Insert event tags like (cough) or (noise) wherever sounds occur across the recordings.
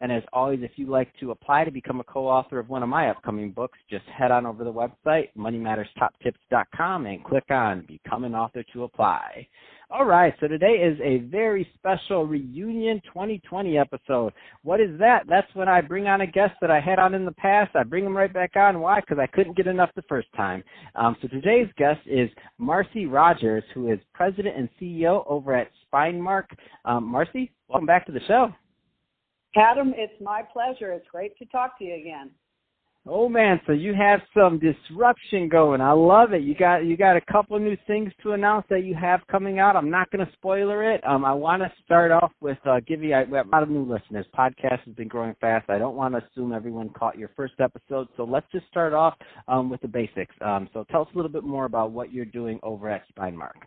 And as always, if you'd like to apply to become a co-author of one of my upcoming books, just head on over to the website, moneymatterstoptips.com, and click on Become an Author to apply. All right, so today is a very special reunion 2020 episode. What is that? That's when I bring on a guest that I had on in the past. I bring them right back on. Why? Because I couldn't get enough the first time. Um, so today's guest is Marcy Rogers, who is president and CEO over at SpineMark. Um, Marcy, welcome back to the show. Adam, it's my pleasure. It's great to talk to you again. Oh man, so you have some disruption going. I love it. You got you got a couple new things to announce that you have coming out. I'm not going to spoiler it. Um, I want to start off with uh, give you a lot of new listeners. Podcast has been growing fast. I don't want to assume everyone caught your first episode, so let's just start off um, with the basics. Um, so tell us a little bit more about what you're doing over at SpineMark.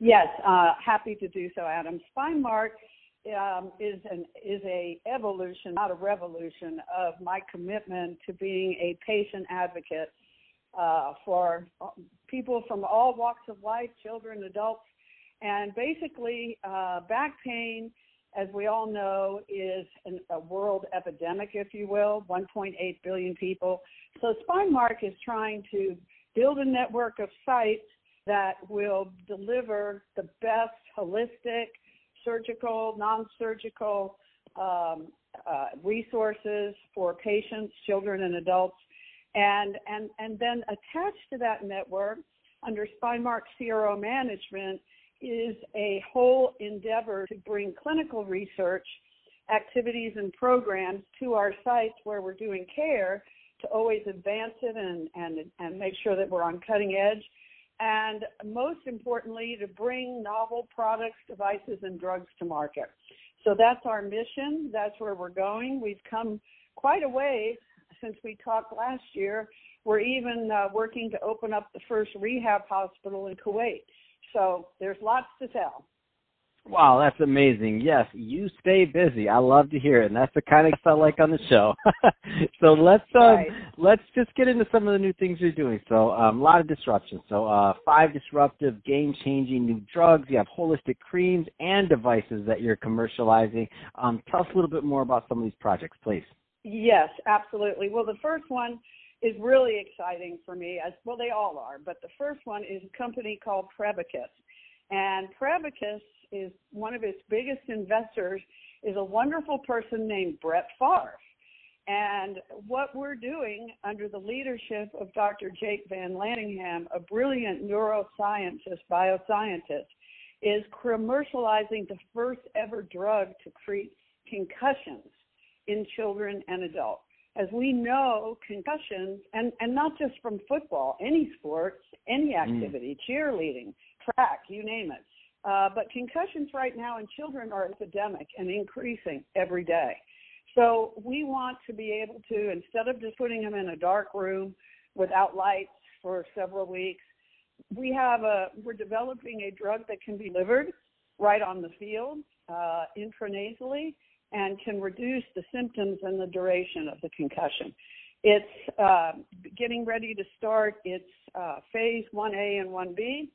Yes, uh, happy to do so, Adam. SpineMark um, is an is a evolution, not a revolution, of my commitment to being a patient advocate uh, for people from all walks of life, children, adults, and basically uh, back pain. As we all know, is an, a world epidemic, if you will, 1.8 billion people. So SpineMark is trying to build a network of sites that will deliver the best holistic, surgical, non-surgical um, uh, resources for patients, children, and adults, and and and then attached to that network under SpineMark CRO management is a whole endeavor to bring clinical research activities and programs to our sites where we're doing care to always advance it and and and make sure that we're on cutting edge and most importantly, to bring novel products, devices, and drugs to market. So that's our mission. That's where we're going. We've come quite a way since we talked last year. We're even uh, working to open up the first rehab hospital in Kuwait. So there's lots to tell. Wow, that's amazing. Yes, you stay busy. I love to hear it, and that's the kind of stuff I like on the show. (laughs) so let's um, right. let's just get into some of the new things you're doing. So um, a lot of disruption. So uh, five disruptive, game-changing new drugs. You have holistic creams and devices that you're commercializing. Um, tell us a little bit more about some of these projects, please. Yes, absolutely. Well, the first one is really exciting for me, as well they all are. But the first one is a company called Prevacus, and Prevacus is one of its biggest investors is a wonderful person named Brett Favre. And what we're doing under the leadership of Dr. Jake VanLandingham, a brilliant neuroscientist, bioscientist, is commercializing the first ever drug to treat concussions in children and adults. As we know, concussions, and, and not just from football, any sports, any mm. activity, mm. cheerleading, track, you name it, uh, but concussions right now in children are epidemic and increasing every day. So we want to be able to, instead of just putting them in a dark room without lights for several weeks, we have a, we're developing a drug that can be delivered right on the field, uh, intranasally, and can reduce the symptoms and the duration of the concussion. It's uh, getting ready to start its uh, phase 1A and 1B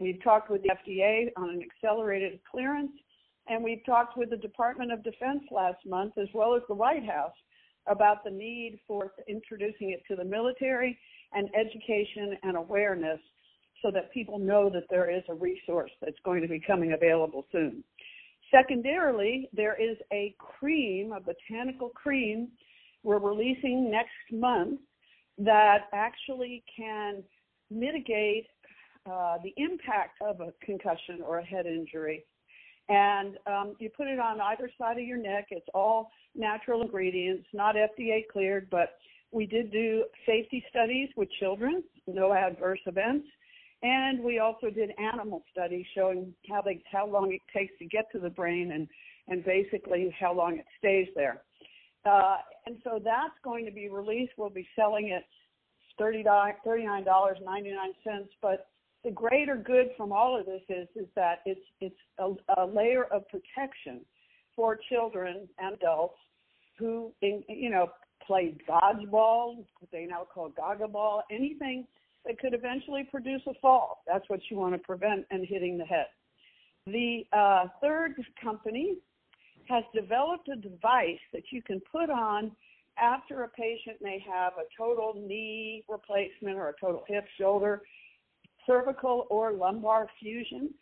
we have talked with the FDA on an accelerated clearance, and we've talked with the Department of Defense last month, as well as the White House, about the need for introducing it to the military and education and awareness so that people know that there is a resource that's going to be coming available soon. Secondarily, there is a cream, a botanical cream, we're releasing next month that actually can mitigate uh, the impact of a concussion or a head injury. And um, you put it on either side of your neck. It's all natural ingredients, not FDA cleared, but we did do safety studies with children, no adverse events. And we also did animal studies showing how they how long it takes to get to the brain and and basically how long it stays there. Uh, and so that's going to be released. We'll be selling it $39.99, but the greater good from all of this is is that it's it's a, a layer of protection for children and adults who in, you know play dodgeball, what they now call gaga ball, anything that could eventually produce a fall. That's what you want to prevent and hitting the head. The uh, third company has developed a device that you can put on after a patient may have a total knee replacement or a total hip, shoulder, cervical, or lumbar fusion.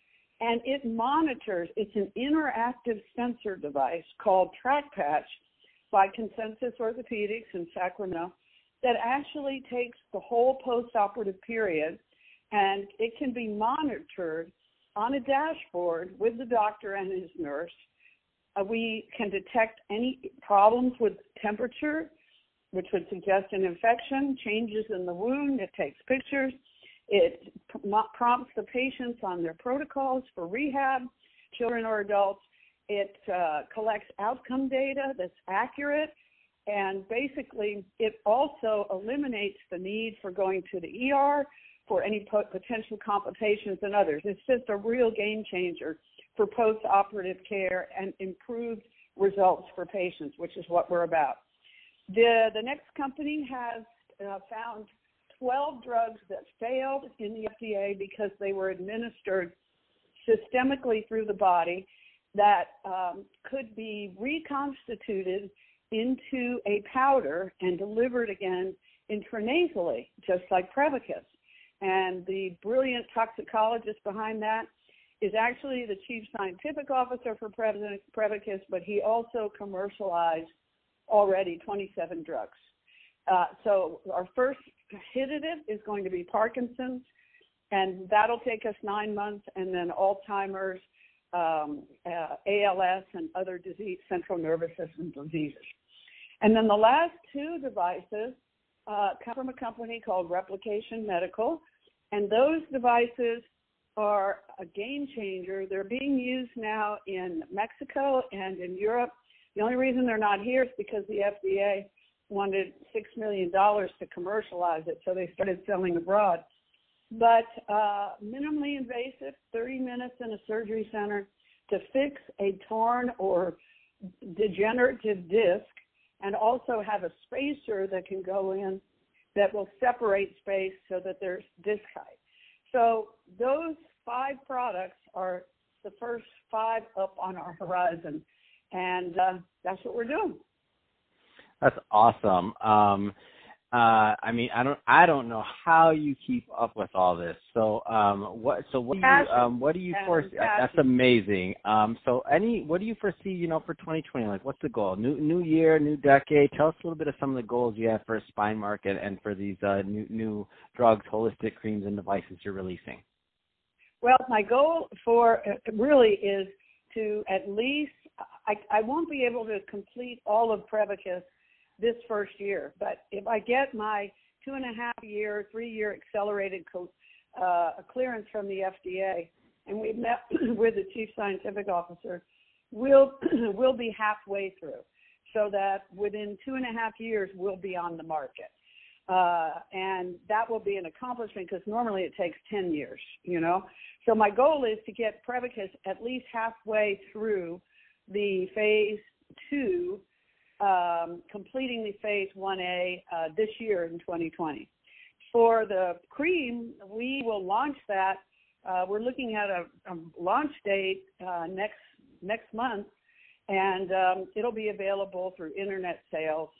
And it monitors, it's an interactive sensor device called TracPatch by Consensus Orthopedics in Sacramento that actually takes the whole postoperative period and it can be monitored on a dashboard with the doctor and his nurse uh, we can detect any problems with temperature, which would suggest an infection, changes in the wound. It takes pictures. It prompts the patients on their protocols for rehab, children or adults. It uh, collects outcome data that's accurate. And basically, it also eliminates the need for going to the ER for any potential complications and others. It's just a real game changer for post-operative care and improved results for patients, which is what we're about. The, the next company has uh, found 12 drugs that failed in the FDA because they were administered systemically through the body that um, could be reconstituted into a powder and delivered again intranasally, just like Prevacus. And the brilliant toxicologist behind that is actually the chief scientific officer for Prevacus, but he also commercialized already 27 drugs. Uh, so our first hit at it is going to be Parkinson's, and that'll take us nine months, and then Alzheimer's, um, uh, ALS, and other disease, central nervous system diseases. And then the last two devices uh, come from a company called Replication Medical, and those devices are a game changer. They're being used now in Mexico and in Europe. The only reason they're not here is because the FDA wanted $6 million to commercialize it, so they started selling abroad. But uh, minimally invasive, 30 minutes in a surgery center to fix a torn or degenerative disc, and also have a spacer that can go in that will separate space so that there's disc height. So those five products are the first five up on our horizon, and uh, that's what we're doing. That's awesome. Um, uh, I mean, I don't, I don't know how you keep up with all this. So, um, what, so what do you, um, what do you foresee? That's amazing. Um, so, any, what do you foresee? You know, for 2020, like, what's the goal? New, new year, new decade. Tell us a little bit of some of the goals you have for spine market and for these uh, new, new drugs, holistic creams, and devices you're releasing. Well, my goal for uh, really is to at least, I, I won't be able to complete all of Prevacus this first year. But if I get my two and a half year, three year accelerated uh, clearance from the FDA, and we've met (clears throat) with the chief scientific officer, we'll (clears throat) we'll be halfway through, so that within two and a half years we'll be on the market. Uh, and that will be an accomplishment because normally it takes 10 years, you know. So my goal is to get Prevacus at least halfway through the phase two um, completing the phase 1A uh, this year in 2020. For the cream, we will launch that. Uh, we're looking at a, a launch date uh, next next month, and um, it'll be available through internet sales.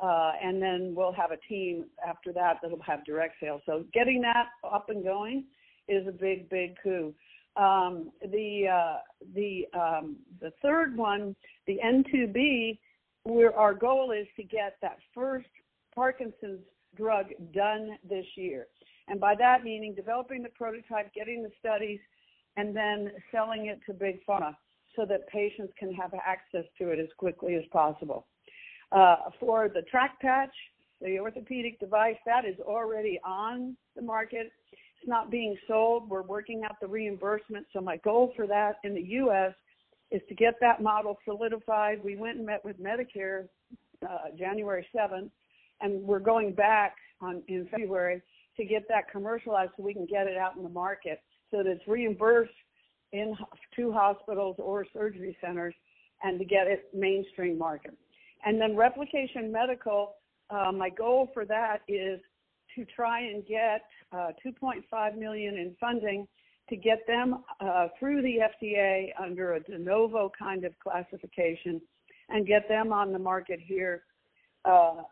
Uh, and then we'll have a team after that that'll have direct sales. So getting that up and going is a big, big coup. Um, the uh, the um, the third one, the N2B, where our goal is to get that first Parkinson's drug done this year. And by that meaning developing the prototype, getting the studies, and then selling it to big pharma so that patients can have access to it as quickly as possible. Uh, for the TracPatch, the orthopedic device, that is already on the market. It's not being sold. We're working out the reimbursement. So my goal for that in the U.S is to get that model solidified. We went and met with Medicare uh, January 7th, and we're going back on in February to get that commercialized so we can get it out in the market so that it's reimbursed in two hospitals or surgery centers and to get it mainstream market. And then Replication Medical, uh, my goal for that is to try and get uh, 2.5 million in funding to get them uh, through the FDA under a de novo kind of classification and get them on the market here uh,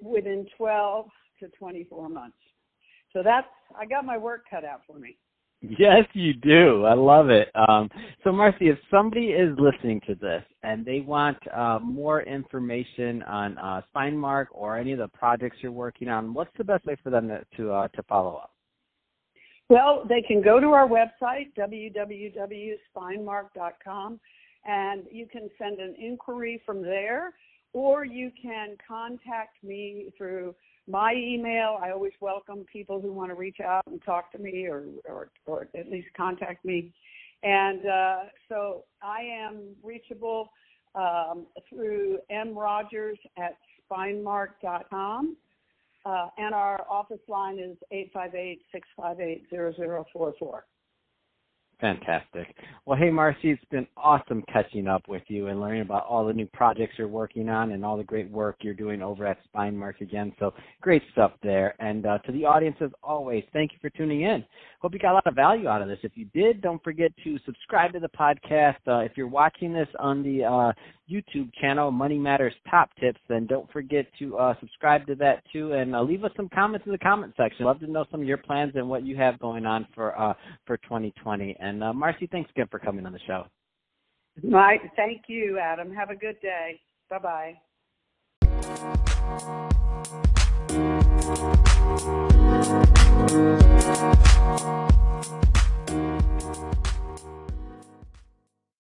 within 12 to 24 months. So that's I got my work cut out for me. Yes, you do. I love it. Um, so, Marcy, if somebody is listening to this and they want uh, more information on uh, SpineMark or any of the projects you're working on, what's the best way for them to to, uh, to follow up? Well, they can go to our website www.spinemark.com, and you can send an inquiry from there, or you can contact me through my email. I always welcome people who want to reach out and talk to me or, or, or at least contact me. And uh, so I am reachable um, through mrogers at spinemark.com. Uh, and our office line is 858 658 0044. Fantastic. Well, hey, Marcy, it's been awesome catching up with you and learning about all the new projects you're working on and all the great work you're doing over at SpineMark again. So great stuff there. And uh, to the audience, as always, thank you for tuning in. Hope you got a lot of value out of this. If you did, don't forget to subscribe to the podcast. Uh, if you're watching this on the uh, YouTube channel, Money Matters Top Tips, then don't forget to uh, subscribe to that too, and uh, leave us some comments in the comment section. Love to know some of your plans and what you have going on for uh, for 2020. And uh, Marcy, thanks again for coming on the show. My, thank you, Adam. Have a good day. Bye bye.